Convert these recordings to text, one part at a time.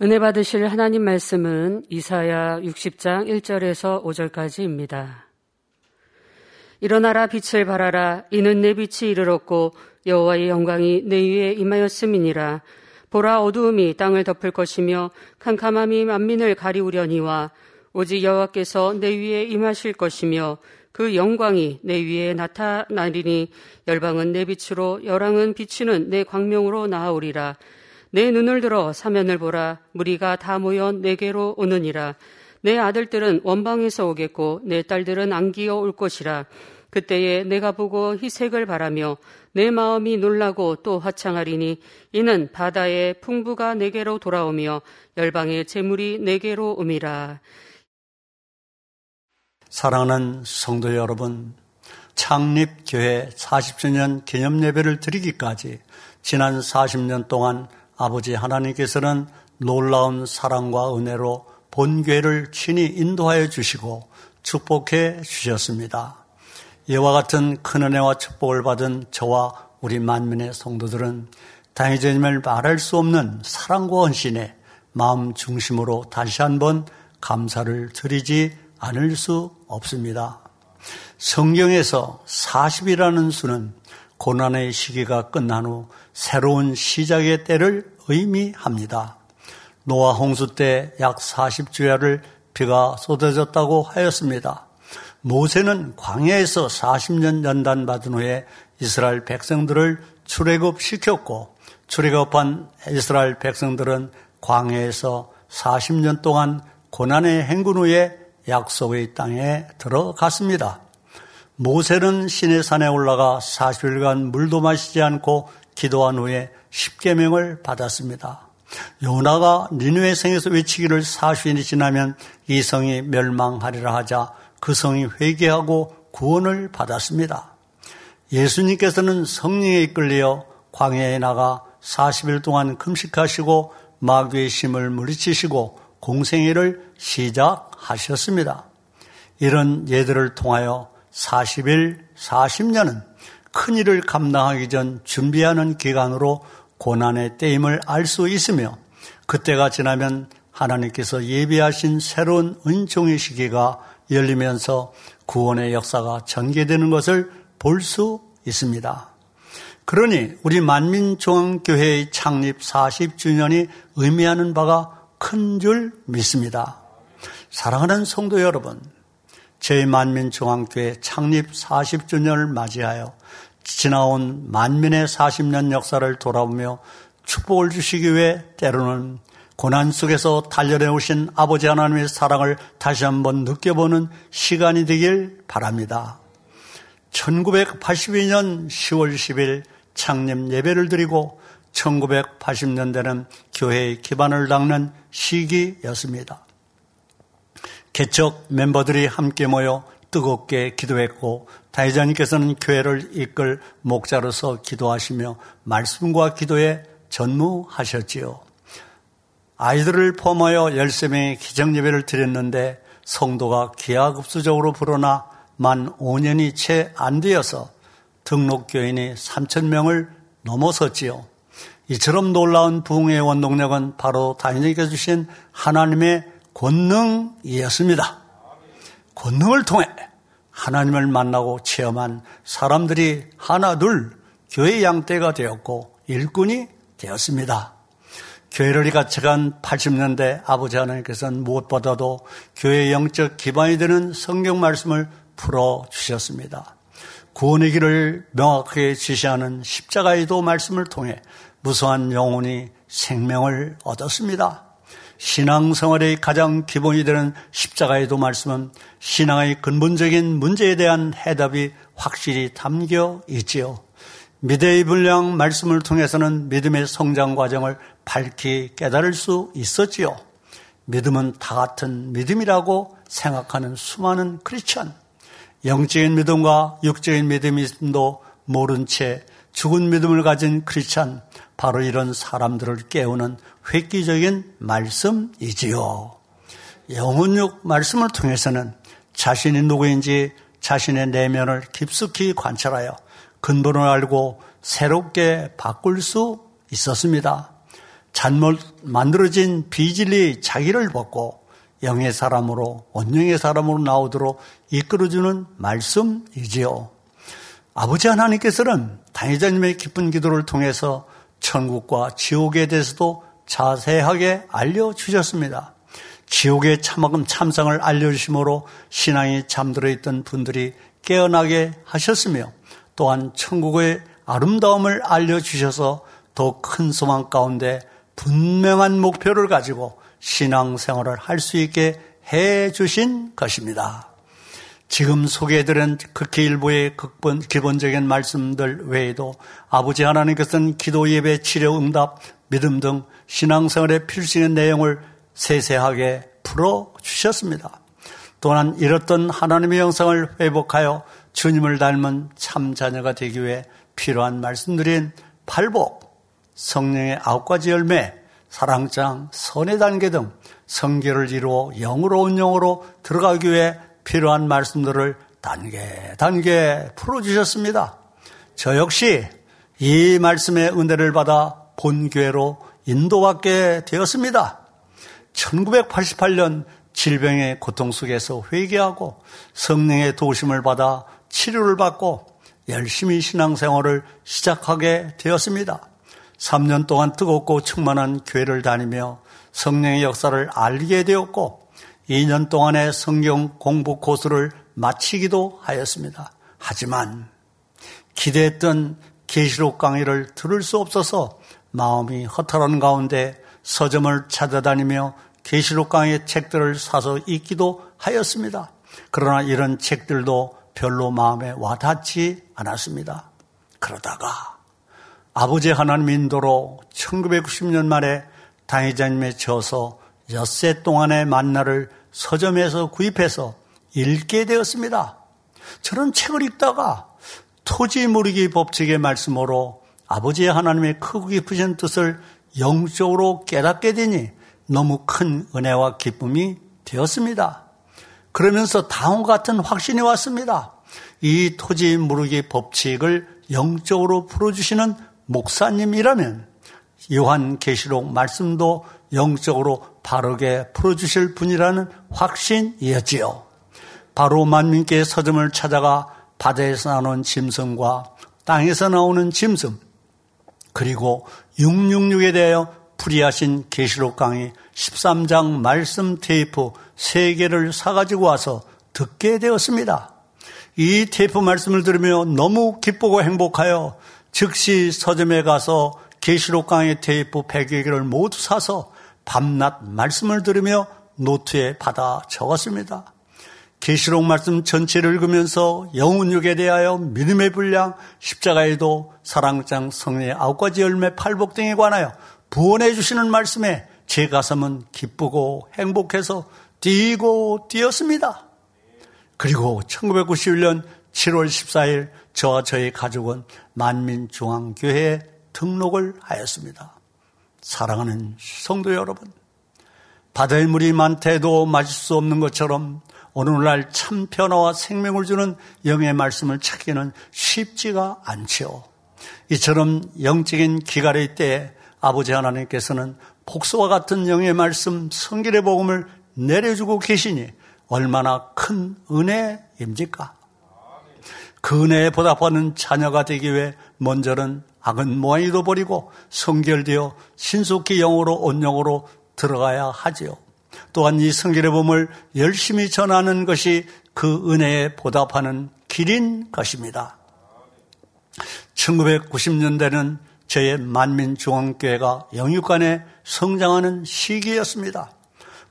은혜 받으실 하나님 말씀은 이사야 60장 1절에서 5절까지입니다. 일어나라 빛을 발하라. 이는 내 빛이 이르렀고 여호와의 영광이 내 위에 임하였음이니라. 보라 어두움이 땅을 덮을 것이며 캄캄함이 만민을 가리우려니와 오직 여호와께서 내 위에 임하실 것이며 그 영광이 내 위에 나타나리니 열방은 내 빛으로 열왕은 비치는 내 광명으로 나아오리라 내 눈을 들어 사면을 보라. 무리가 다 모여 내게로 오느니라. 내 아들들은 원방에서 오겠고 내 딸들은 안기어 올 것이라. 그때에 내가 보고 희색을 바라며 내 마음이 놀라고 또 화창하리니 이는 바다의 풍부가 내게로 돌아오며 열방의 재물이 내게로 옴이라. 사랑하는 성도 여러분 창립교회 40주년 기념 예배를 드리기까지 지난 40년 동안 아버지 하나님께서는 놀라운 사랑과 은혜로 본교회를 친히 인도하여 주시고 축복해 주셨습니다. 이와 같은 큰 은혜와 축복을 받은 저와 우리 만민의 성도들은 당회자님을 말할 수 없는 사랑과 헌신에 마음 중심으로 다시 한번 감사를 드리지 않을 수 없습니다. 성경에서 40이라는 수는 고난의 시기가 끝난 후 새로운 시작의 때를 의미합니다. 노아 홍수 때 약 40주야를 비가 쏟아졌다고 하였습니다. 모세는 광야에서 40년 연단 받은 후에 이스라엘 백성들을 출애굽 시켰고 출애굽한 이스라엘 백성들은 광야에서 40년 동안 고난의 행군 후에 약속의 땅에 들어갔습니다. 모세는 신의 산에 올라가 40일간 물도 마시지 않고 기도한 후에 십계명을 받았습니다. 요나가 니누의 성에서 외치기를 40일이 지나면 이 성이 멸망하리라 하자 그 성이 회개하고 구원을 받았습니다. 예수님께서는 성령에 이끌려 광야에 나가 40일 동안 금식하시고 마귀의 심을 물리치시고 공생애를 시작하셨습니다. 이런 예들을 통하여 40일, 40년은 큰 일을 감당하기 전 준비하는 기간으로 고난의 때임을 알 수 있으며 그때가 지나면 하나님께서 예비하신 새로운 은총의 시기가 열리면서 구원의 역사가 전개되는 것을 볼 수 있습니다. 그러니 우리 만민중앙교회의 창립 40주년이 의미하는 바가 큰 줄 믿습니다. 사랑하는 성도 여러분, 제 만민중앙교회 창립 40주년을 맞이하여 지나온 만민의 40년 역사를 돌아보며 축복을 주시기 위해 때로는 고난 속에서 단련해 오신 아버지 하나님의 사랑을 다시 한번 느껴보는 시간이 되길 바랍니다. 1982년 10월 10일 창립 예배를 드리고 1980년대는 교회의 기반을 닦는 시기였습니다. 개척 멤버들이 함께 모여 뜨겁게 기도했고 다이자님께서는 교회를 이끌 목자로서 기도하시며 말씀과 기도에 전무하셨지요. 아이들을 포함하여 13명의 기정 예배를 드렸는데 성도가 기하급수적으로 불어나 만 5년이 채 안 되어서 등록교인이 3천명을 넘어섰지요. 이처럼 놀라운 부흥의 원동력은 바로 다니엘께서 주신 하나님의 권능이었습니다. 권능을 통해 하나님을 만나고 체험한 사람들이 하나둘 교회 양떼가 되었고 일꾼이 되었습니다. 교회를 이같이간 80년대 아버지 하나님께서는 무엇보다도 교회의 영적 기반이 되는 성경 말씀을 풀어 주셨습니다. 구원의 길을 명확하게 지시하는 십자가의도 말씀을 통해 무수한 영혼이 생명을 얻었습니다. 신앙생활의 가장 기본이 되는 십자가의 도 말씀은 신앙의 근본적인 문제에 대한 해답이 확실히 담겨 있지요. 미대의 분량 말씀을 통해서는 믿음의 성장 과정을 밝히 깨달을 수 있었지요. 믿음은 다 같은 믿음이라고 생각하는 수많은 크리스천. 영적인 믿음과 육적인 믿음도 모른 채 죽은 믿음을 가진 크리스천. 바로 이런 사람들을 깨우는 획기적인 말씀이지요. 영혼육 말씀을 통해서는 자신이 누구인지 자신의 내면을 깊숙이 관찰하여 근본을 알고 새롭게 바꿀 수 있었습니다. 잘못 만들어진 비질리 자기를 벗고 영의 사람으로 원영의 사람으로 나오도록 이끌어주는 말씀이지요. 아버지 하나님께서는 당회자님의 기쁜 기도를 통해서 천국과 지옥에 대해서도 자세하게 알려주셨습니다. 지옥의 참막음 참상을 알려주심으로 신앙이 잠들어 있던 분들이 깨어나게 하셨으며 또한 천국의 아름다움을 알려주셔서 더 큰 소망 가운데 분명한 목표를 가지고 신앙생활을 할 수 있게 해 주신 것입니다. 지금 소개해드린 극히 일부의 극본, 기본적인 말씀들 외에도 아버지 하나님께서는 기도 예배 치료 응답 믿음 등 신앙생활의 필수적인 내용을 세세하게 풀어 주셨습니다. 또한 이렇던 하나님의 영상을 회복하여 주님을 닮은 참 자녀가 되기 위해 필요한 말씀드린 팔복, 성령의 아홉 가지 열매, 사랑장, 선의 단계 등 성결을 이루어 영으로 온 영으로 들어가기 위해 필요한 말씀들을 단계 단계 풀어주셨습니다. 저 역시 이 말씀의 은혜를 받아 본교회로 인도받게 되었습니다. 1988년 질병의 고통 속에서 회개하고 성령의 도심을 받아 치료를 받고 열심히 신앙생활을 시작하게 되었습니다. 3년 동안 뜨겁고 충만한 교회를 다니며 성령의 역사를 알게 되었고 2년 동안의 성경 공부 코스를 마치기도 하였습니다. 하지만 기대했던 계시록 강의를 들을 수 없어서 마음이 허탈한 가운데 서점을 찾아다니며 계시록 강의 책들을 사서 읽기도 하였습니다. 그러나 이런 책들도 별로 마음에 와닿지 않았습니다. 그러다가 아버지 하나님 인도로 1990년 말에 당회자님의 저서 엿새 동안의 만나를 서점에서 구입해서 읽게 되었습니다. 저는 책을 읽다가 토지 무르기 법칙의 말씀으로 아버지 하나님의 크고 깊으신 뜻을 영적으로 깨닫게 되니 너무 큰 은혜와 기쁨이 되었습니다. 그러면서 다음과 같은 확신이 왔습니다. 이 토지 무르기 법칙을 영적으로 풀어주시는 목사님이라면 요한 계시록 말씀도 영적으로 바르게 풀어주실 분이라는 확신이었지요. 바로 만민께 서점을 찾아가 바다에서 나오는 짐승과 땅에서 나오는 짐승 그리고 666에 대하여 풀이하신 계시록 강의 13장 말씀 테이프 3개를 사가지고 와서 듣게 되었습니다. 이 테이프 말씀을 들으며 너무 기쁘고 행복하여 즉시 서점에 가서 계시록 강의 테이프 100여 개를 모두 사서 밤낮 말씀을 들으며 노트에 받아 적었습니다. 계시록 말씀 전체를 읽으면서 영혼육에 대하여 믿음의 분량, 십자가에도 사랑장 성령의 아홉 가지 열매 팔복 등에 관하여 부원해 주시는 말씀에 제 가슴은 기쁘고 행복해서 뛰고 뛰었습니다. 그리고 1991년 7월 14일 저와 저희 가족은 만민중앙교회에 등록을 하였습니다. 사랑하는 성도 여러분, 바다의 물이 많대도 마실 수 없는 것처럼 오늘날 참 변화와 생명을 주는 영의 말씀을 찾기는 쉽지가 않지요. 이처럼 영적인 기갈의 때에 아버지 하나님께서는 복수와 같은 영의 말씀, 성길의 복음을 내려주고 계시니 얼마나 큰 은혜입니까? 그 은혜에 보답하는 자녀가 되기 위해 먼저는 악은 모양이도 버리고 성결되어 신속히 영으로 온영으로 들어가야 하지요. 또한 이 성결의 봄을 열심히 전하는 것이 그 은혜에 보답하는 길인 것입니다. 1990년대는 저의 만민중앙교회가 영육간에 성장하는 시기였습니다.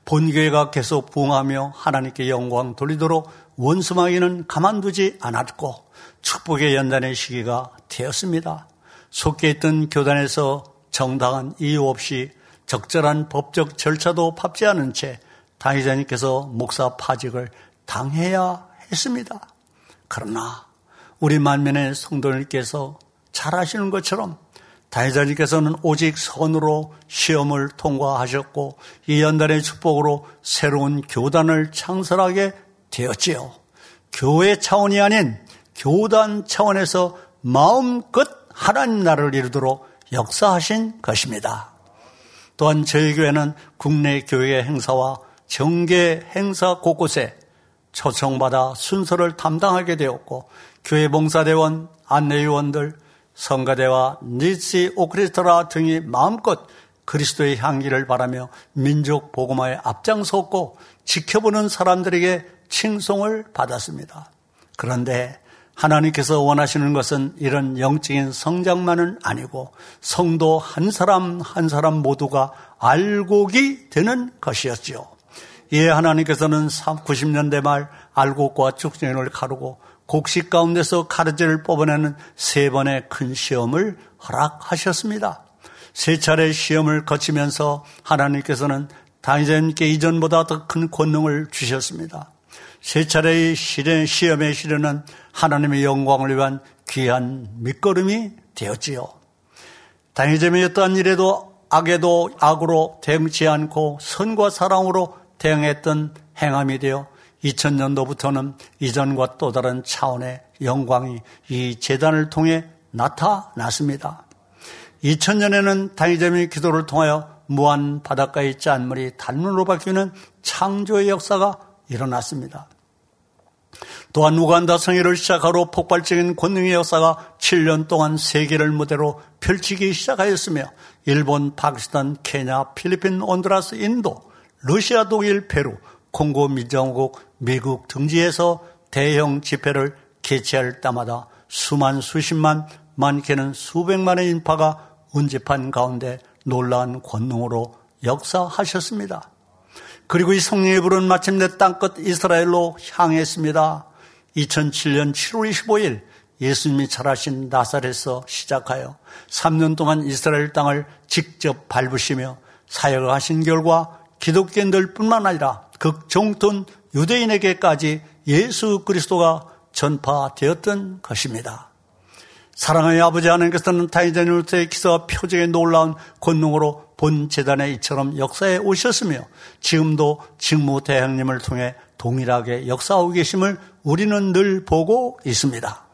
본교회가 계속 부흥하며 하나님께 영광 돌리도록 원수마귀는 가만두지 않았고 축복의 연단의 시기가 되었습니다. 속해 있던 교단에서 정당한 이유 없이 적절한 법적 절차도 밟지 않은 채 당의자님께서 목사 파직을 당해야 했습니다. 그러나 우리 만면의 성도님께서 잘 아시는 것처럼 다혜자님께서는 오직 선으로 시험을 통과하셨고 이 연단의 축복으로 새로운 교단을 창설하게 되었지요. 교회 차원이 아닌 교단 차원에서 마음껏 하나님 나라를 이루도록 역사하신 것입니다. 또한 저희 교회는 국내 교회 행사와 정계 행사 곳곳에 초청받아 순서를 담당하게 되었고 교회 봉사대원, 안내위원들, 성가대와 니치 오크리스트라 등이 마음껏 그리스도의 향기를 바라며 민족 복음화에 앞장섰고 지켜보는 사람들에게 칭송을 받았습니다. 그런데 하나님께서 원하시는 것은 이런 영적인 성장만은 아니고 성도 한 사람 한 사람 모두가 알곡이 되는 것이었지요. 이에 하나님께서는 90년대 말 알곡과 죽전을 가르고 곡식 가운데서 가르제를 뽑아내는 세 번의 큰 시험을 허락하셨습니다. 세 차례 시험을 거치면서 하나님께서는 다니엘께 이전보다 더 큰 권능을 주셨습니다. 세 차례의 시련, 시험의 시련은 하나님의 영광을 위한 귀한 밑거름이 되었지요. 당의점이 어떠한 일에도 악에도 악으로 대응치 않고 선과 사랑으로 대응했던 행함이 되어 2000년도부터는 이전과 또 다른 차원의 영광이 이 재단을 통해 나타났습니다. 2000년에는 당의점의 기도를 통하여 무한 바닷가의 짠물이 단물로 바뀌는 창조의 역사가 일어났습니다. 또한 우간다 성회를 시작하러 폭발적인 권능의 역사가 7년 동안 세계를 무대로 펼치기 시작하였으며 일본, 파키스탄, 케냐, 필리핀, 온드라스, 인도, 러시아, 독일, 페루, 콩고 민정국, 미국 등지에서 대형 집회를 개최할 때마다 수만 수십만 많게는 수백만의 인파가 운집한 가운데 놀라운 권능으로 역사하셨습니다. 그리고 이 성령의 불은 마침내 땅끝 이스라엘로 향했습니다. 2007년 7월 25일 예수님이 잘하신 나사렛에서 시작하여 3년 동안 이스라엘 땅을 직접 밟으시며 사역을 하신 결과 기독교인들 뿐만 아니라 극정통 유대인에게까지 예수 그리스도가 전파되었던 것입니다. 사랑의 아버지 하나님께서는 타이자니우스의 기사와 표적의 놀라운 권능으로 본 재단에 이처럼 역사에 오셨으며 지금도 직무 대행님을 통해 동일하게 역사하고 계심을 우리는 늘 보고 있습니다.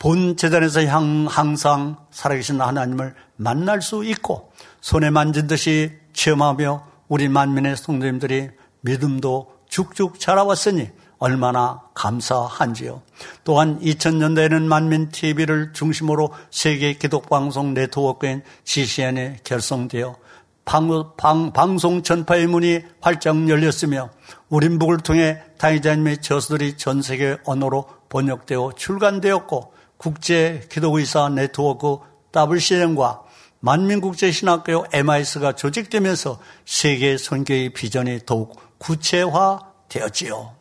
본 재단에서 항상 살아계신 하나님을 만날 수 있고 손에 만진 듯이 체험하며 우리 만민의 성도님들이 믿음도 쭉쭉 자라왔으니 얼마나 감사한지요. 또한 2000년대에는 만민 TV를 중심으로 세계 기독방송 네트워크인 GCN에 결성되어 방, 방, 방송 전파의 문이 활짝 열렸으며 우림북을 통해 다이자님의 저서들이 전 세계 언어로 번역되어 출간되었고 국제 기독의사 네트워크 WCN과 만민국제신학교 MIS가 조직되면서 세계 선교의 비전이 더욱 구체화되었지요.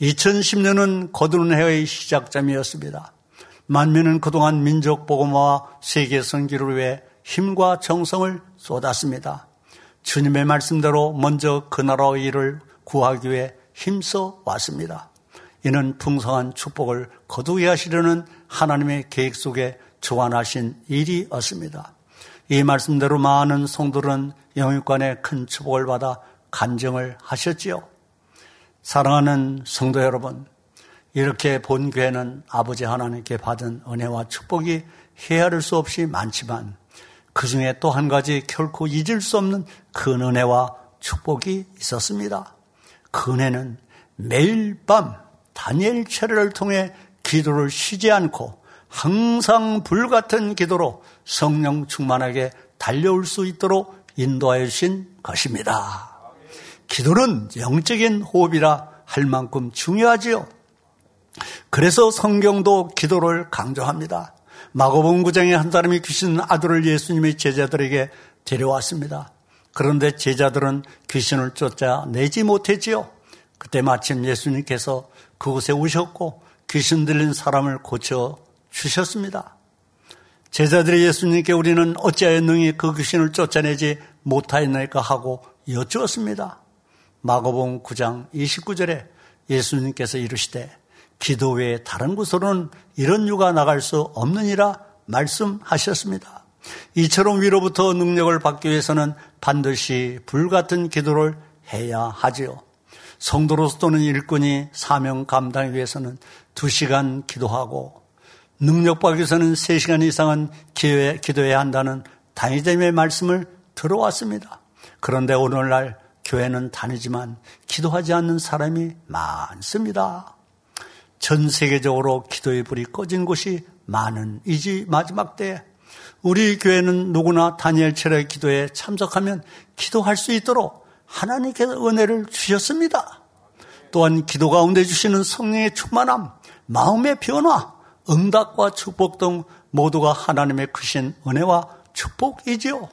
2010년은 거두는 해의 시작점이었습니다. 만민은 그동안 민족 복음화와 세계 선기를 위해 힘과 정성을 쏟았습니다. 주님의 말씀대로 먼저 그 나라의 일을 구하기 위해 힘써 왔습니다. 이는 풍성한 축복을 거두게 하시려는 하나님의 계획 속에 주관하신 일이었습니다. 이 말씀대로 많은 성도들은 영육관의 큰 축복을 받아 간증을 하셨지요. 사랑하는 성도 여러분, 이렇게 본 교회는 아버지 하나님께 받은 은혜와 축복이 헤아릴 수 없이 많지만 그 중에 또 한 가지 결코 잊을 수 없는 큰 은혜와 축복이 있었습니다. 그 은혜는 매일 밤 다니엘 체례를 통해 기도를 쉬지 않고 항상 불같은 기도로 성령 충만하게 달려올 수 있도록 인도하여 주신 것입니다. 기도는 영적인 호흡이라 할 만큼 중요하지요. 그래서 성경도 기도를 강조합니다. 마고봉 구장에 한 사람이 귀신 아들을 예수님의 제자들에게 데려왔습니다. 그런데 제자들은 귀신을 쫓아내지 못했지요. 그때 마침 예수님께서 그곳에 오셨고 귀신 들린 사람을 고쳐 주셨습니다. 제자들이 예수님께 우리는 어찌하여 능히 그 귀신을 쫓아내지 못하였나이까 하고 여쭈었습니다. 마고봉 9장 29절에 예수님께서 이르시되 기도 외에 다른 곳으로는 이런 유가 나갈 수 없느니라 말씀하셨습니다. 이처럼 위로부터 능력을 받기 위해서는 반드시 불같은 기도를 해야 하지요. 성도로서 또는 일꾼이 사명 감당하기 위해서는 2시간 기도하고 능력 받기 위해서는 3시간 이상은 기도해야 한다는 당의점의 말씀을 들어왔습니다. 그런데 오늘날 교회는 다니지만 기도하지 않는 사람이 많습니다. 전 세계적으로 기도의 불이 꺼진 곳이 많은 이지 마지막 때 우리 교회는 누구나 다니엘 철의 기도에 참석하면 기도할 수 있도록 하나님께서 은혜를 주셨습니다. 또한 기도 가운데 주시는 성령의 충만함, 마음의 변화, 응답과 축복 등 모두가 하나님의 크신 은혜와 축복이지요.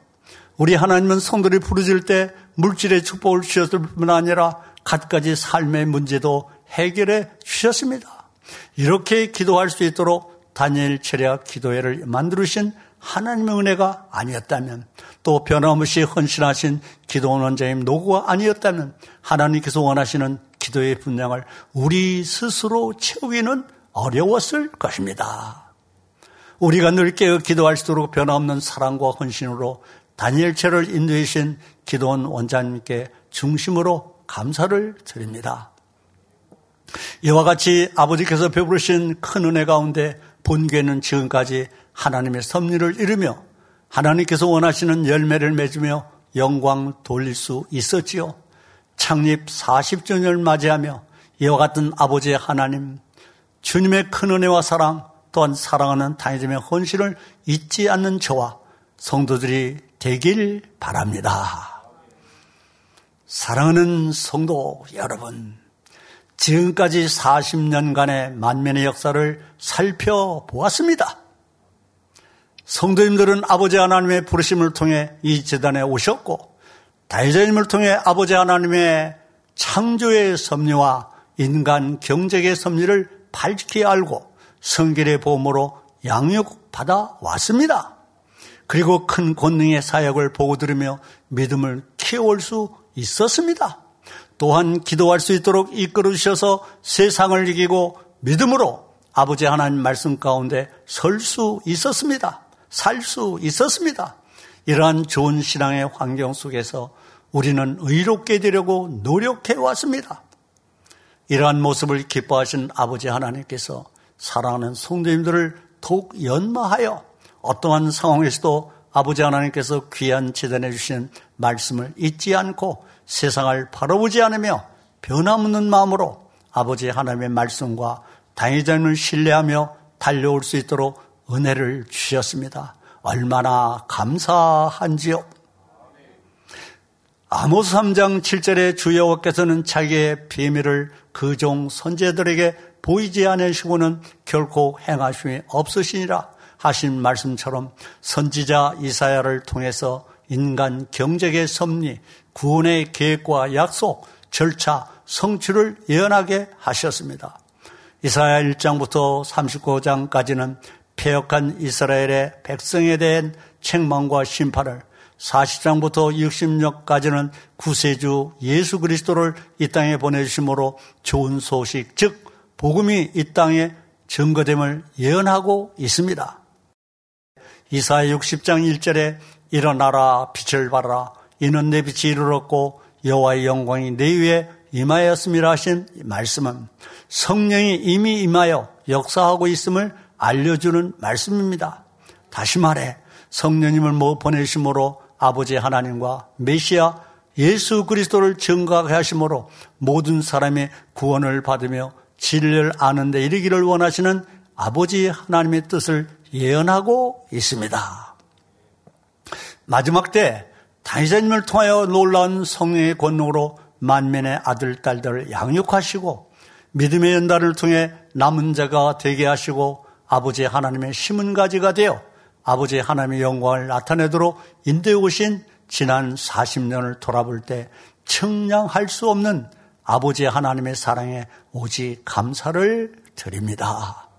우리 하나님은 성도를 부르질 때 물질의 축복을 주셨을 뿐 아니라 갖가지 삶의 문제도 해결해 주셨습니다. 이렇게 기도할 수 있도록 다니엘 체력 기도회를 만들으신 하나님의 은혜가 아니었다면 또 변함없이 헌신하신 기도원 원장님 노고가 아니었다면 하나님께서 원하시는 기도의 분량을 우리 스스로 채우기는 어려웠을 것입니다. 우리가 늘 깨어 기도할 수 있도록 변함없는 사랑과 헌신으로 다니엘체를 인도해 주신 기도원 원장님께 중심으로 감사를 드립니다. 이와 같이 아버지께서 베푸르신 큰 은혜 가운데 본교회는 지금까지 하나님의 섭리를 이루며 하나님께서 원하시는 열매를 맺으며 영광 돌릴 수 있었지요. 창립 40주년을 맞이하며 이와 같은 아버지의 하나님, 주님의 큰 은혜와 사랑, 또한 사랑하는 다니즘의 헌신을 잊지 않는 저와 성도들이 되길 바랍니다. 사랑하는 성도 여러분, 지금까지 40년간의 만면의 역사를 살펴보았습니다. 성도님들은 아버지 하나님의 부르심을 통해 이 재단에 오셨고, 다이자님을 통해 아버지 하나님의 창조의 섭리와 인간 경제의 섭리를 밝히 알고 성결의 보험으로 양육받아 왔습니다. 그리고 큰 권능의 사역을 보고 들으며 믿음을 키워올 수 있었습니다. 또한 기도할 수 있도록 이끌어 주셔서 세상을 이기고 믿음으로 아버지 하나님 말씀 가운데 설 수 있었습니다. 살 수 있었습니다. 이러한 좋은 신앙의 환경 속에서 우리는 의롭게 되려고 노력해 왔습니다. 이러한 모습을 기뻐하신 아버지 하나님께서 사랑하는 성도님들을 더욱 연마하여 어떠한 상황에서도 아버지 하나님께서 귀한 재단해 주신 말씀을 잊지 않고 세상을 바라보지 않으며 변함없는 마음으로 아버지 하나님의 말씀과 당회자님을 신뢰하며 달려올 수 있도록 은혜를 주셨습니다. 얼마나 감사한지요. 아모스 3장 7절에 주 여호와께서는 자기의 비밀을 그 종 선제들에게 보이지 않으시고는 결코 행하심이 없으시니라 하신 말씀처럼 선지자 이사야를 통해서 인간 경제의 섭리, 구원의 계획과 약속, 절차, 성취를 예언하게 하셨습니다. 이사야 1장부터 39장까지는 폐역한 이스라엘의 백성에 대한 책망과 심판을 40장부터 60장까지는 구세주 예수 그리스도를 이 땅에 보내주심으로 좋은 소식, 즉 복음이 이 땅에 증거됨을 예언하고 있습니다. 이사야 60장 1절에 일어나라 빛을 발하라 이는 내 빛이 이르렀고 여호와의 영광이 내 위에 임하였음이라 하신 말씀은 성령이 이미 임하여 역사하고 있음을 알려주는 말씀입니다. 다시 말해 성령님을 뭐 보내심으로 아버지 하나님과 메시아 예수 그리스도를 증거하게 하심으로 모든 사람의 구원을 받으며 진리를 아는 데 이르기를 원하시는 아버지 하나님의 뜻을 예언하고 있습니다. 마지막 때 다니자님을 통하여 놀라운 성령의 권능으로 만면의 아들, 딸들을 양육하시고 믿음의 연단을 통해 남은 자가 되게 하시고 아버지 하나님의 심은 가지가 되어 아버지 하나님의 영광을 나타내도록 인도해 오신 지난 40년을 돌아볼 때 청량할 수 없는 아버지 하나님의 사랑에 오직 감사를 드립니다.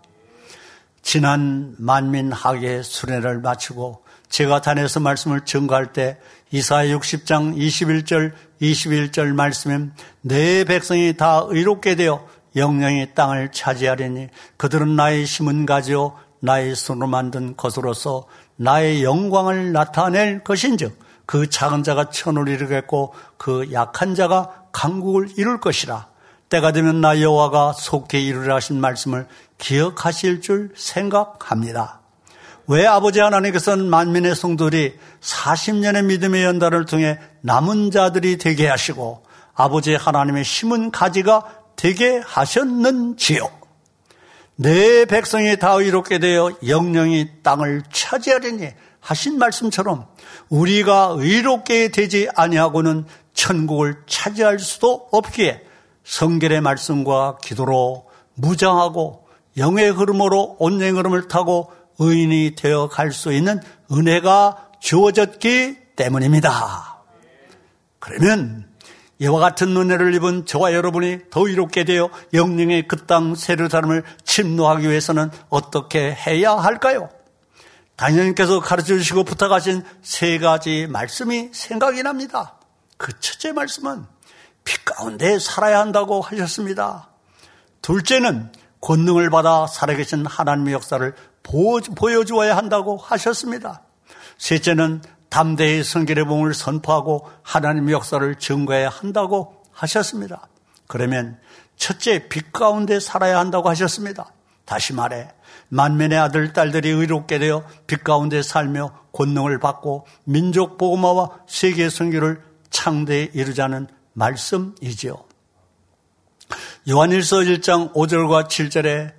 지난 만민학의 수련을 마치고 제가 단에서 말씀을 증거할 때 이사야 60장 21절 21절 말씀엔 내 백성이 다 의롭게 되어 영영이 땅을 차지하리니 그들은 나의 심은 가지요 나의 손으로 만든 것으로서 나의 영광을 나타낼 것인즉 그 작은 자가 천을 이루겠고 그 약한 자가 강국을 이룰 것이라. 때가 되면 나 여호와가 속히 이루라 하신 말씀을 기억하실 줄 생각합니다. 왜 아버지 하나님께서는 만민의 성도들이 40년의 믿음의 연단을 통해 남은 자들이 되게 하시고 아버지 하나님의 심은 가지가 되게 하셨는지요? 내 백성이 다 의롭게 되어 영령이 땅을 차지하려니 하신 말씀처럼 우리가 의롭게 되지 아니하고는 천국을 차지할 수도 없기에 성결의 말씀과 기도로 무장하고 영의 흐름으로 온행 흐름을 타고 의인이 되어 갈 수 있는 은혜가 주어졌기 때문입니다. 그러면 이와 같은 은혜를 입은 저와 여러분이 더 이롭게 되어 영령의 그 땅 세르사람을 침노하기 위해서는 어떻게 해야 할까요? 당연님께서 가르쳐 주시고 부탁하신 세 가지 말씀이 생각이 납니다. 그 첫째 말씀은 빛 가운데 살아야 한다고 하셨습니다. 둘째는 권능을 받아 살아계신 하나님의 역사를 보여주어야 한다고 하셨습니다. 셋째는 담대히 성결의 몸을 선포하고 하나님의 역사를 증거해야 한다고 하셨습니다. 그러면 첫째 빛 가운데 살아야 한다고 하셨습니다. 다시 말해 만면의 아들 딸들이 의롭게 되어 빛 가운데 살며 권능을 받고 민족 보고마와 세계 성교를 창대에 이루자는 말씀이지요. 요한일서 1장 5절과 7절에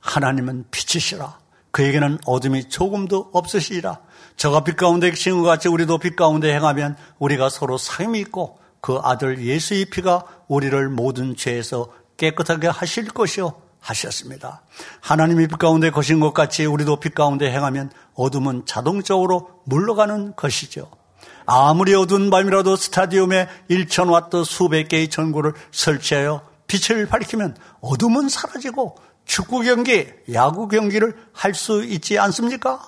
하나님은 빛이시라. 그에게는 어둠이 조금도 없으시리라. 저가 빛 가운데 계신 것 같이 우리도 빛 가운데 행하면 우리가 서로 사귐이 있고 그 아들 예수의 피가 우리를 모든 죄에서 깨끗하게 하실 것이요 하셨습니다. 하나님이 빛 가운데 거신 것 같이 우리도 빛 가운데 행하면 어둠은 자동적으로 물러가는 것이죠. 아무리 어두운 밤이라도 스타디움에 1천 와트 수백 개의 전구를 설치하여 빛을 밝히면 어둠은 사라지고 축구 경기, 야구 경기를 할 수 있지 않습니까?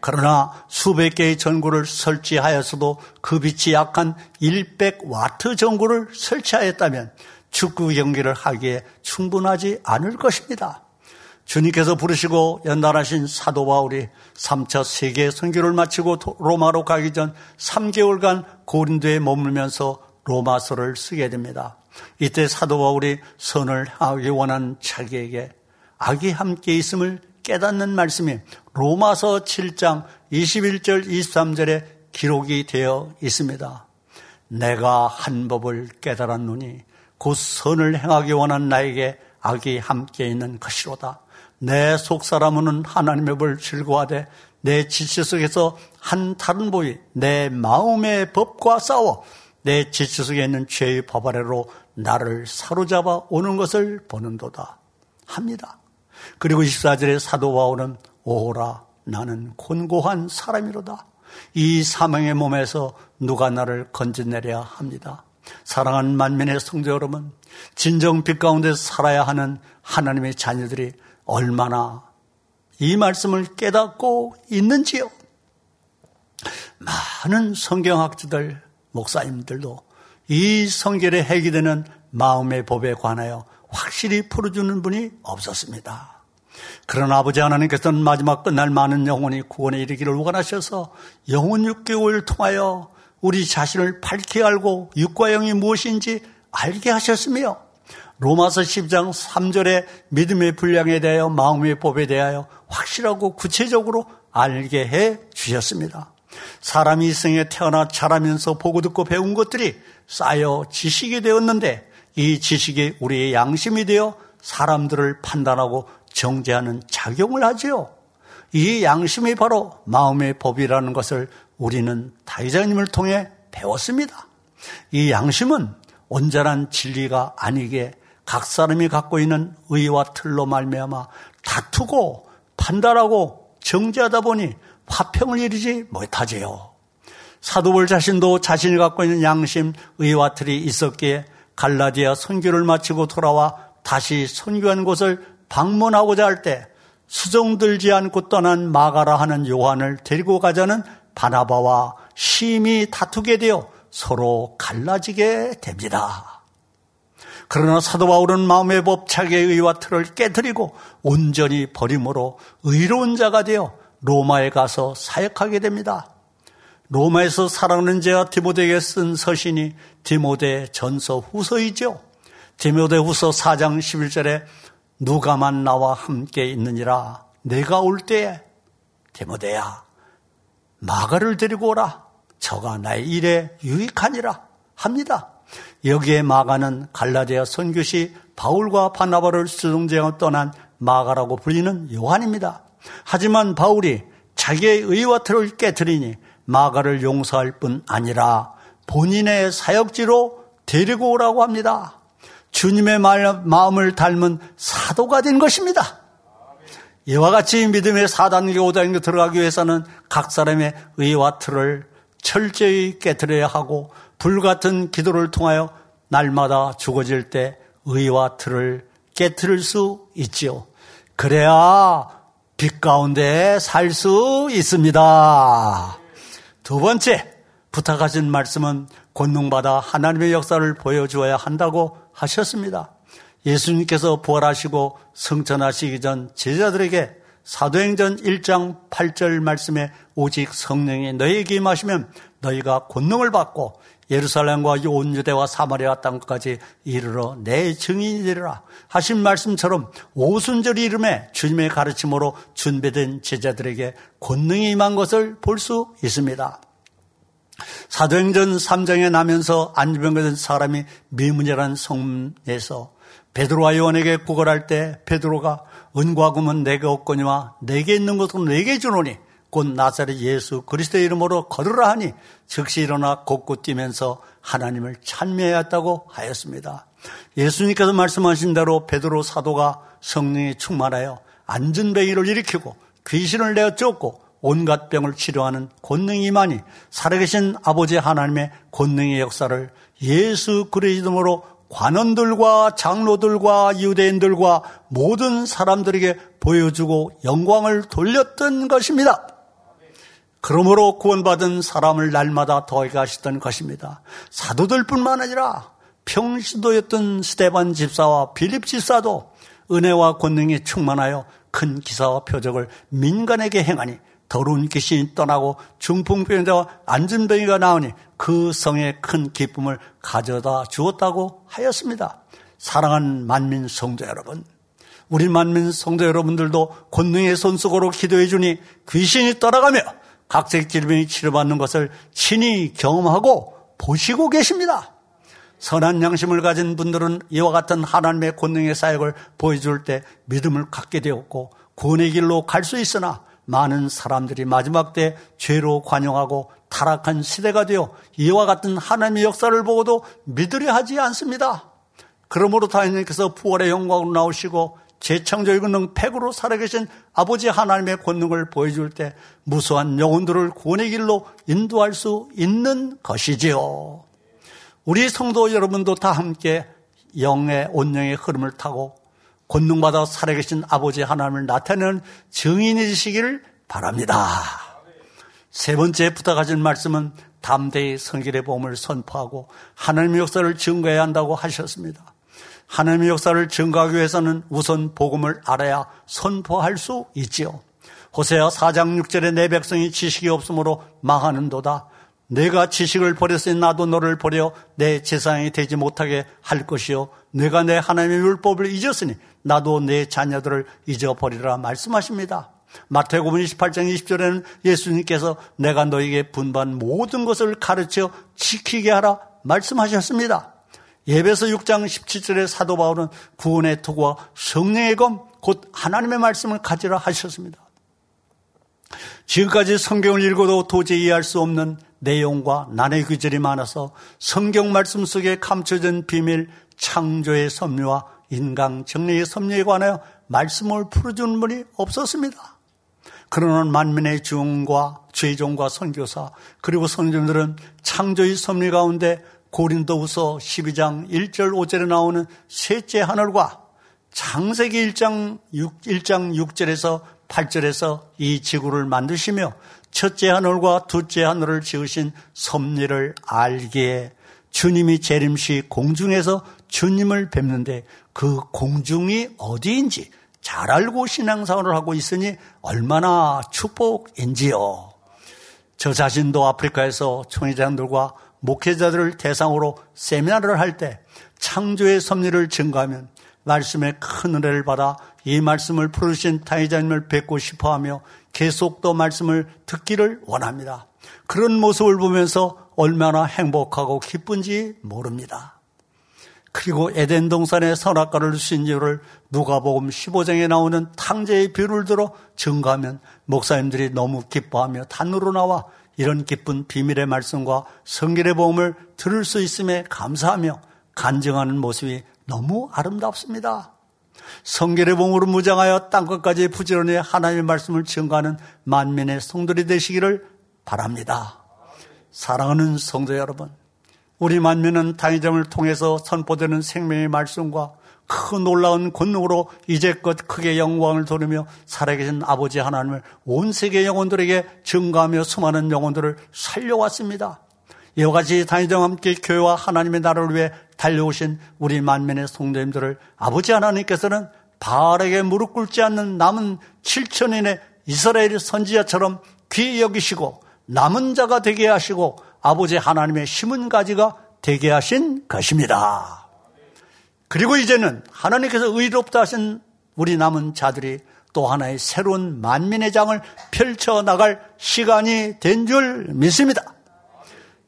그러나 수백 개의 전구를 설치하였어도 그 빛이 약한 100와트 전구를 설치하였다면 축구 경기를 하기에 충분하지 않을 것입니다. 주님께서 부르시고 연단하신 사도 바울이 3차 세계 선교를 마치고 로마로 가기 전 3개월간 고린도에 머물면서 로마서를 쓰게 됩니다. 이때 사도 바울이 선을 하기 원한 자기에게 악이 함께 있음을 깨닫는 말씀이 로마서 7장 21절 23절에 기록이 되어 있습니다. 내가 한 법을 깨달았노니 곧 선을 행하기 원한 나에게 악이 함께 있는 것이로다. 내 속사람은 하나님의 법을 즐거워하되 내 지체 속에서 한 다른 법이 내 마음의 법과 싸워 내 지체 속에 있는 죄의 법 아래로 나를 사로잡아 오는 것을 보는도다 합니다. 그리고 24절에 사도 바울은 오라 나는 곤고한 사람이로다. 이 사망의 몸에서 누가 나를 건져내려 합니다. 사랑하는 만민의 성도 여러분, 진정 빛 가운데 살아야 하는 하나님의 자녀들이 얼마나 이 말씀을 깨닫고 있는지요. 많은 성경학자들, 목사님들도 이 성결에 해기되는 마음의 법에 관하여 확실히 풀어주는 분이 없었습니다. 그러나 아버지 하나님께서는 마지막 끝날 많은 영혼이 구원에 이르기를 원하셔서 영혼 6개월 통하여 우리 자신을 밝히 알고 육과 영이 무엇인지 알게 하셨으며 로마서 10장 3절의 믿음의 분량에 대하여 마음의 법에 대하여 확실하고 구체적으로 알게 해 주셨습니다. 사람이 이 생에 태어나 자라면서 보고 듣고 배운 것들이 쌓여 지식이 되었는데 이 지식이 우리의 양심이 되어 사람들을 판단하고 정죄하는 작용을 하지요. 이 양심이 바로 마음의 법이라는 것을 우리는 다이자님을 통해 배웠습니다. 이 양심은 온전한 진리가 아니게 각 사람이 갖고 있는 의와 틀로 말미암아 다투고 판단하고 정죄하다 보니 화평을 이루지 못하지요. 사도볼 자신도 자신이 갖고 있는 양심, 의와 틀이 있었기에 갈라디아 선교를 마치고 돌아와 다시 선교한 곳을 방문하고자 할 때 수정 들지 않고 떠난 마가라 하는 요한을 데리고 가자는 바나바와 심히 다투게 되어 서로 갈라지게 됩니다. 그러나 사도 바울은 마음의 법 자기의 의와 틀을 깨뜨리고 온전히 버림으로 의로운 자가 되어 로마에 가서 사역하게 됩니다. 로마에서 사랑하는 자가 디모데에게 쓴 서신이 디모데 전서 후서이죠. 디모데 후서 4장 11절에 누가만 나와 함께 있느니라 내가 올 때에 데모데야 마가를 데리고 오라. 저가 나의 일에 유익하니라 합니다. 여기에 마가는 갈라디아 선교시 바울과 바나바를 수종제하고 떠난 마가라고 불리는 요한입니다. 하지만 바울이 자기의 의와 틀을 깨뜨리니 마가를 용서할 뿐 아니라 본인의 사역지로 데리고 오라고 합니다. 주님의 마음을 닮은 사도가 된 것입니다. 이와 같이 믿음의 4단계, 5단계 들어가기 위해서는 각 사람의 의와 틀을 철저히 깨뜨려야 하고 불같은 기도를 통하여 날마다 죽어질 때 의와 틀을 깨뜨릴 수 있지요. 그래야 빛 가운데 살 수 있습니다. 두 번째, 부탁하신 말씀은 권능받아 하나님의 역사를 보여주어야 한다고 하셨습니다. 예수님께서 부활하시고 성천하시기 전 제자들에게 사도행전 1장 8절 말씀에 오직 성령이 너희에게 임하시면 너희가 권능을 받고 예루살렘과 온 유대와 사마리아 땅까지 이르러 내 증인이 되리라 하신 말씀처럼 오순절 이름에 주님의 가르침으로 준비된 제자들에게 권능이 임한 것을 볼 수 있습니다. 사도행전 3장에 나면서 안주병가 된 사람이 미문이라는 성에서 베드로와 요한에게 구걸할 때 베드로가 은과 금은 내게 없거니와 내게 있는 것은 내게 주노니 곧 나사렛 예수 그리스도의 이름으로 걸으라 하니 즉시 일어나 걷고 뛰면서 하나님을 찬미하였다고 하였습니다. 예수님께서 말씀하신 대로 베드로 사도가 성령에 충만하여 안전뱅이를 일으키고 귀신을 내어 쫓고 온갖 병을 치료하는 권능이 많이 살아계신 아버지 하나님의 권능의 역사를 예수 그리스도로 관원들과 장로들과 유대인들과 모든 사람들에게 보여주고 영광을 돌렸던 것입니다. 그러므로 구원받은 사람을 날마다 더하게 하시던 것입니다. 사도들뿐만 아니라 평시도였던 스테반 집사와 빌립 집사도 은혜와 권능이 충만하여 큰 기사와 표적을 민간에게 행하니 더러운 귀신이 떠나고 중풍병자와 안전병이가 나오니 그 성에 큰 기쁨을 가져다 주었다고 하였습니다. 사랑하는 만민 성도 여러분, 우리 만민 성도 여러분들도 권능의 손속으로 기도해 주니 귀신이 떠나가며 각색 질병이 치료받는 것을 친히 경험하고 보시고 계십니다. 선한 양심을 가진 분들은 이와 같은 하나님의 권능의 사역을 보여줄 때 믿음을 갖게 되었고 구원의 길로 갈 수 있으나 많은 사람들이 마지막 때 죄로 관용하고 타락한 시대가 되어 이와 같은 하나님의 역사를 보고도 믿으려 하지 않습니다. 그러므로 다니님께서 부활의 영광으로 나오시고 재창조의 권능 팩으로 살아계신 아버지 하나님의 권능을 보여줄 때 무수한 영혼들을 구원의 길로 인도할 수 있는 것이지요. 우리 성도 여러분도 다 함께 영의 온영의 흐름을 타고 권능받아 살아계신 아버지 하나님을 나타내는 증인이 되시기를 바랍니다. 세 번째 부탁하신 말씀은 담대히 성길의 보험을 선포하고 하나님의 역사를 증거해야 한다고 하셨습니다. 하나님의 역사를 증거하기 위해서는 우선 복음을 알아야 선포할 수 있지요. 호세아 4장 6절에 내 백성이 지식이 없으므로 망하는도다. 내가 지식을 버렸으니 나도 너를 버려 내 재상이 되지 못하게 할 것이요. 내가 내 하나님의 율법을 잊었으니 나도 내 자녀들을 잊어버리라 말씀하십니다. 마태복음 28장 20절에는 예수님께서 내가 너에게 분반 모든 것을 가르쳐 지키게 하라 말씀하셨습니다. 예배서 6장 17절에 사도 바울은 구원의 토구와 성령의 검, 곧 하나님의 말씀을 가지라 하셨습니다. 지금까지 성경을 읽어도 도저히 이해할 수 없는 내용과 난의 규절이 많아서 성경 말씀 속에 감춰진 비밀, 창조의 섭리와 인강 정리의 섭리에 관하여 말씀을 풀어주는 분이 없었습니다. 그러나 만민의 중과 죄종과 선교사 그리고 선교들은 창조의 섭리 가운데 고린도후서 12장 1절 5절에 나오는 셋째 하늘과 창세기 1장 6, 1장 6절에서 8절에서 이 지구를 만드시며 첫째 하늘과 둘째 하늘을 지으신 섭리를 알기에 주님이 재림시 공중에서 주님을 뵙는데 그 공중이 어디인지 잘 알고 신앙생활을 하고 있으니 얼마나 축복인지요. 저 자신도 아프리카에서 총회장들과 목회자들을 대상으로 세미나를 할 때 창조의 섭리를 증거하면 말씀의 큰 은혜를 받아 이 말씀을 부르신 타이자님을 뵙고 싶어 하며 계속 또 말씀을 듣기를 원합니다. 그런 모습을 보면서 얼마나 행복하고 기쁜지 모릅니다. 그리고 에덴 동산의 선악과를 주신 이유를 누가복음 15장에 나오는 탕제의 비유를 들어 증거하면 목사님들이 너무 기뻐하며 단으로 나와 이런 기쁜 비밀의 말씀과 성결의 복음을 들을 수 있음에 감사하며 간증하는 모습이 너무 아름답습니다. 성결의 복음으로 무장하여 땅 끝까지 부지런히 하나님의 말씀을 증거하는 만민의 성들이 되시기를 바랍니다. 사랑하는 성도 여러분, 우리 만민은 당의점을 통해서 선포되는 생명의 말씀과 큰 놀라운 권능으로 이제껏 크게 영광을 돌리며 살아계신 아버지 하나님을 온 세계 영혼들에게 증가하며 수많은 영혼들을 살려왔습니다. 이와 같이 단위정 함께 교회와 하나님의 나라를 위해 달려오신 우리 만민의 성도님들을 아버지 하나님께서는 바르게 무릎 꿇지 않는 남은 7천인의 이스라엘 선지자처럼 귀히 여기시고 남은 자가 되게 하시고 아버지 하나님의 심은 가지가 되게 하신 것입니다. 그리고 이제는 하나님께서 의롭다 하신 우리 남은 자들이 또 하나의 새로운 만민의 장을 펼쳐 나갈 시간이 된 줄 믿습니다.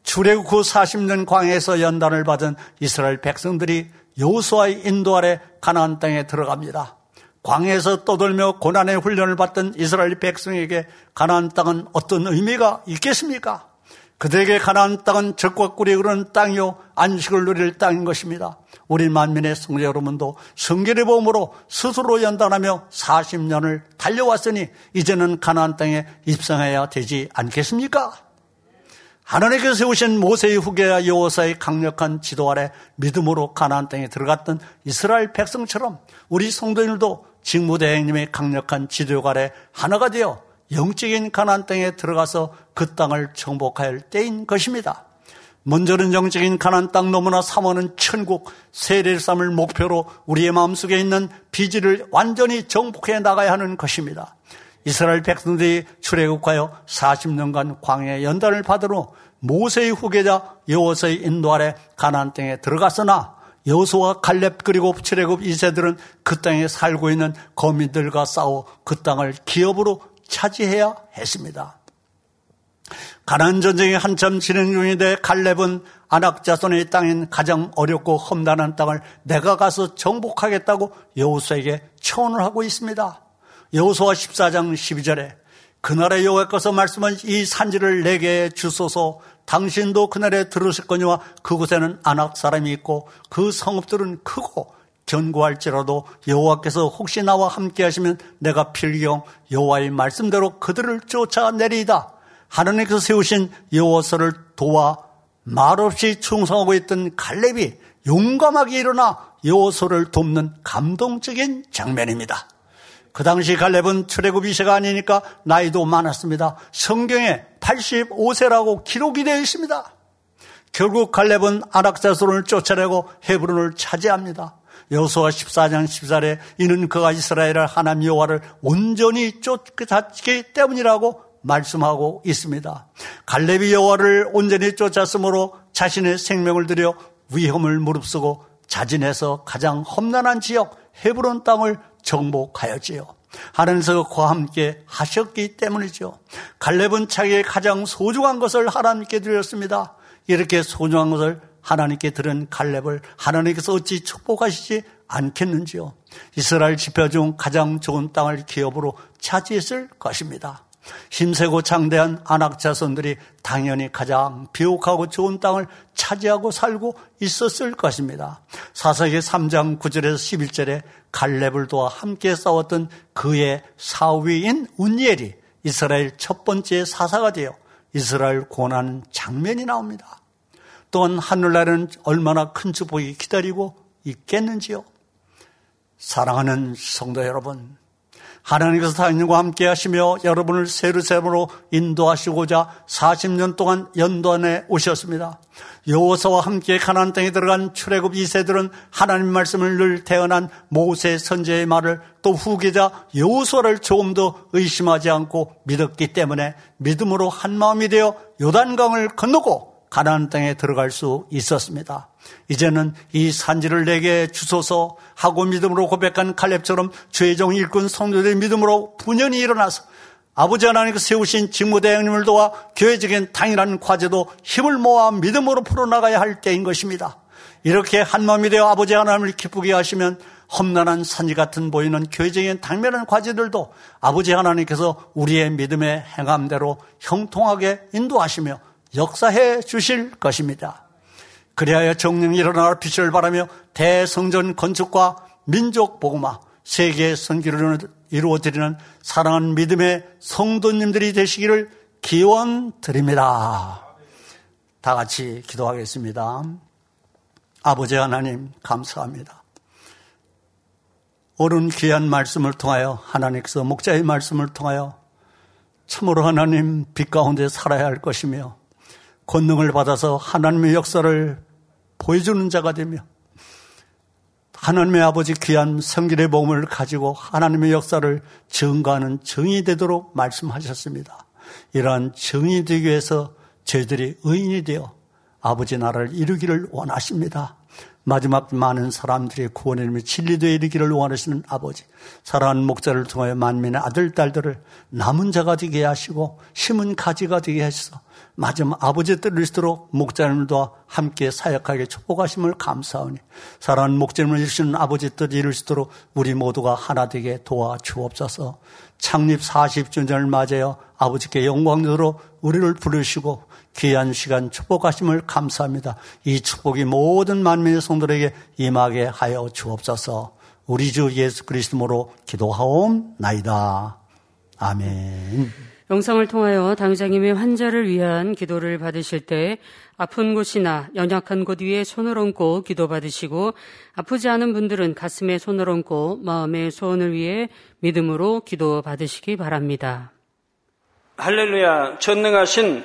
출애굽 후 40년 광해에서 연단을 받은 이스라엘 백성들이 여호수아의 인도 아래 가나안 땅에 들어갑니다. 광해에서 떠돌며 고난의 훈련을 받던 이스라엘 백성에게 가나안 땅은 어떤 의미가 있겠습니까? 그들에게 가나안 땅은 적과 꿀이 흐르는 땅이요 안식을 누릴 땅인 것입니다. 우리 만민의 성자 여러분도 성결의 보험으로 스스로 연단하며 40년을 달려왔으니 이제는 가나안 땅에 입성해야 되지 않겠습니까? 하나님께서 세우신 모세의 후계와 여호사의 강력한 지도 아래 믿음으로 가나안 땅에 들어갔던 이스라엘 백성처럼 우리 성도님들도 직무대행님의 강력한 지도 아래 하나가 되어 영적인 가나안 땅에 들어가서 그 땅을 정복할 때인 것입니다. 먼저는 영적인 가나안 땅 너무나 사모하는 천국 세례를 삼을 목표로 우리의 마음속에 있는 비지를 완전히 정복해 나가야 하는 것입니다. 이스라엘 백성들이 출애굽하여 40년간 광야 연단을 받으러 모세의 후계자 여호수의 인도 아래 가나안 땅에 들어갔으나 여호수와 갈렙 그리고 출애굽 이세들은 그 땅에 살고 있는 거민들과 싸워 그 땅을 기업으로 차지해야 했습니다. 가난 전쟁이 한참 진행 중인데 갈렙은 아낙 자손의 땅인 가장 어렵고 험난한 땅을 내가 가서 정복하겠다고 여호수에게 청원을 하고 있습니다. 여호수아 14장 12절에 그날의 여호와께서 말씀은 이 산지를 내게 주소서 당신도 그날에 들으실 거니와 그곳에는 아낙 사람이 있고 그 성읍들은 크고 견고할지라도 여호와께서 혹시 나와 함께 하시면 내가 필경 여호와의 말씀대로 그들을 쫓아내리이다. 하나님께서 세우신 여호와서를 도와 말없이 충성하고 있던 갈렙이 용감하게 일어나 여호와서를 돕는 감동적인 장면입니다. 그 당시 갈렙은 출애굽 이세가 아니니까 나이도 많았습니다. 성경에 85세라고 기록이 되어 있습니다. 결국 갈렙은 아낙자손을 쫓아내고 헤브론을 차지합니다. 여호수아 14장 14절에 이는 그가 이스라엘을 하나님 여호와를 온전히 쫓기 때문이라고 말씀하고 있습니다. 갈렙이 여호와를 온전히 쫓았으므로 자신의 생명을 들여 위험을 무릅쓰고 자진해서 가장 험난한 지역 헤브론 땅을 정복하였지요. 하나님께서 그와 함께 하셨기 때문이죠. 갈렙은 자기의 가장 소중한 것을 하나님께 드렸습니다. 이렇게 소중한 것을 하나님께 들은 갈렙을 하나님께서 어찌 축복하시지 않겠는지요. 이스라엘 지표 중 가장 좋은 땅을 기업으로 차지했을 것입니다. 힘세고 장대한 안악 자손들이 당연히 가장 비옥하고 좋은 땅을 차지하고 살고 있었을 것입니다. 사사기 3장 9절에서 11절에 갈렙을 도와 함께 싸웠던 그의 사위인 운니엘이 이스라엘 첫 번째 사사가 되어 이스라엘 고난 장면이 나옵니다. 또한 하늘나라는 얼마나 큰 축복이 기다리고 있겠는지요. 사랑하는 성도 여러분, 하나님께서 당신과 함께 하시며 여러분을 세르세으로 인도하시고자 40년 동안 연도안에 오셨습니다. 여호사와 함께 가나안 땅에 들어간 출애굽 2세들은 하나님 말씀을 늘 태어난 모세 선제의 말을 또 후계자 여호수아를 조금 더 의심하지 않고 믿었기 때문에 믿음으로 한 마음이 되어 요단강을 건너고 가나안 땅에 들어갈 수 있었습니다. 이제는 이 산지를 내게 주소서 하고 믿음으로 고백한 칼렙처럼 죄종 일꾼 성도들의 믿음으로 분연히 일어나서 아버지 하나님께서 세우신 직무대행님을 도와 교회적인 당연한 과제도 힘을 모아 믿음으로 풀어나가야 할 때인 것입니다. 이렇게 한마음이 되어 아버지 하나님을 기쁘게 하시면 험난한 산지 같은 보이는 교회적인 당면한 과제들도 아버지 하나님께서 우리의 믿음의 행함대로 형통하게 인도하시며 역사해 주실 것입니다. 그리하여 정령 일어나 빛을 바라며 대성전 건축과 민족 복음화, 세계 선기를 이루어드리는 사랑하는 믿음의 성도님들이 되시기를 기원 드립니다. 다 같이 기도하겠습니다. 아버지 하나님 감사합니다. 옳은 귀한 말씀을 통하여 하나님께서 목자의 말씀을 통하여 참으로 하나님 빛 가운데 살아야 할 것이며 권능을 받아서 하나님의 역사를 보여주는 자가 되며 하나님의 아버지 귀한 성길의 몸을 가지고 하나님의 역사를 증거하는 정의 되도록 말씀하셨습니다. 이러한 정의 되기 위해서 저희들이 의인이 되어 아버지 나라를 이루기를 원하십니다. 마지막 많은 사람들이 구원의 이름에 진리되어 이르기를 원하시는 아버지, 사랑하는 목자를 통하여 만민의 아들, 딸들을 남은 자가 되게 하시고 심은 가지가 되게 하셔서 마지막 뜻을 이루도록 목자님과 함께 사역하게 축복하심을 감사하니 사랑하는 목자님을 이루시는 아버지 수 있도록 우리 모두가 하나 되게 도와주옵소서. 창립 40주년을 맞아요 아버지께 영광으로 우리를 부르시고 귀한 시간 축복하심을 감사합니다. 이 축복이 모든 만민의 성들에게 임하게 하여 주옵소서. 우리 주 예수 그리스도로 기도하옵나이다. 아멘. 영상을 통하여 당장님의 환자를 위한 기도를 받으실 때 아픈 곳이나 연약한 곳 위에 손을 얹고 기도 받으시고 아프지 않은 분들은 가슴에 손을 얹고 마음의 소원을 위해 믿음으로 기도 받으시기 바랍니다. 할렐루야 전능하신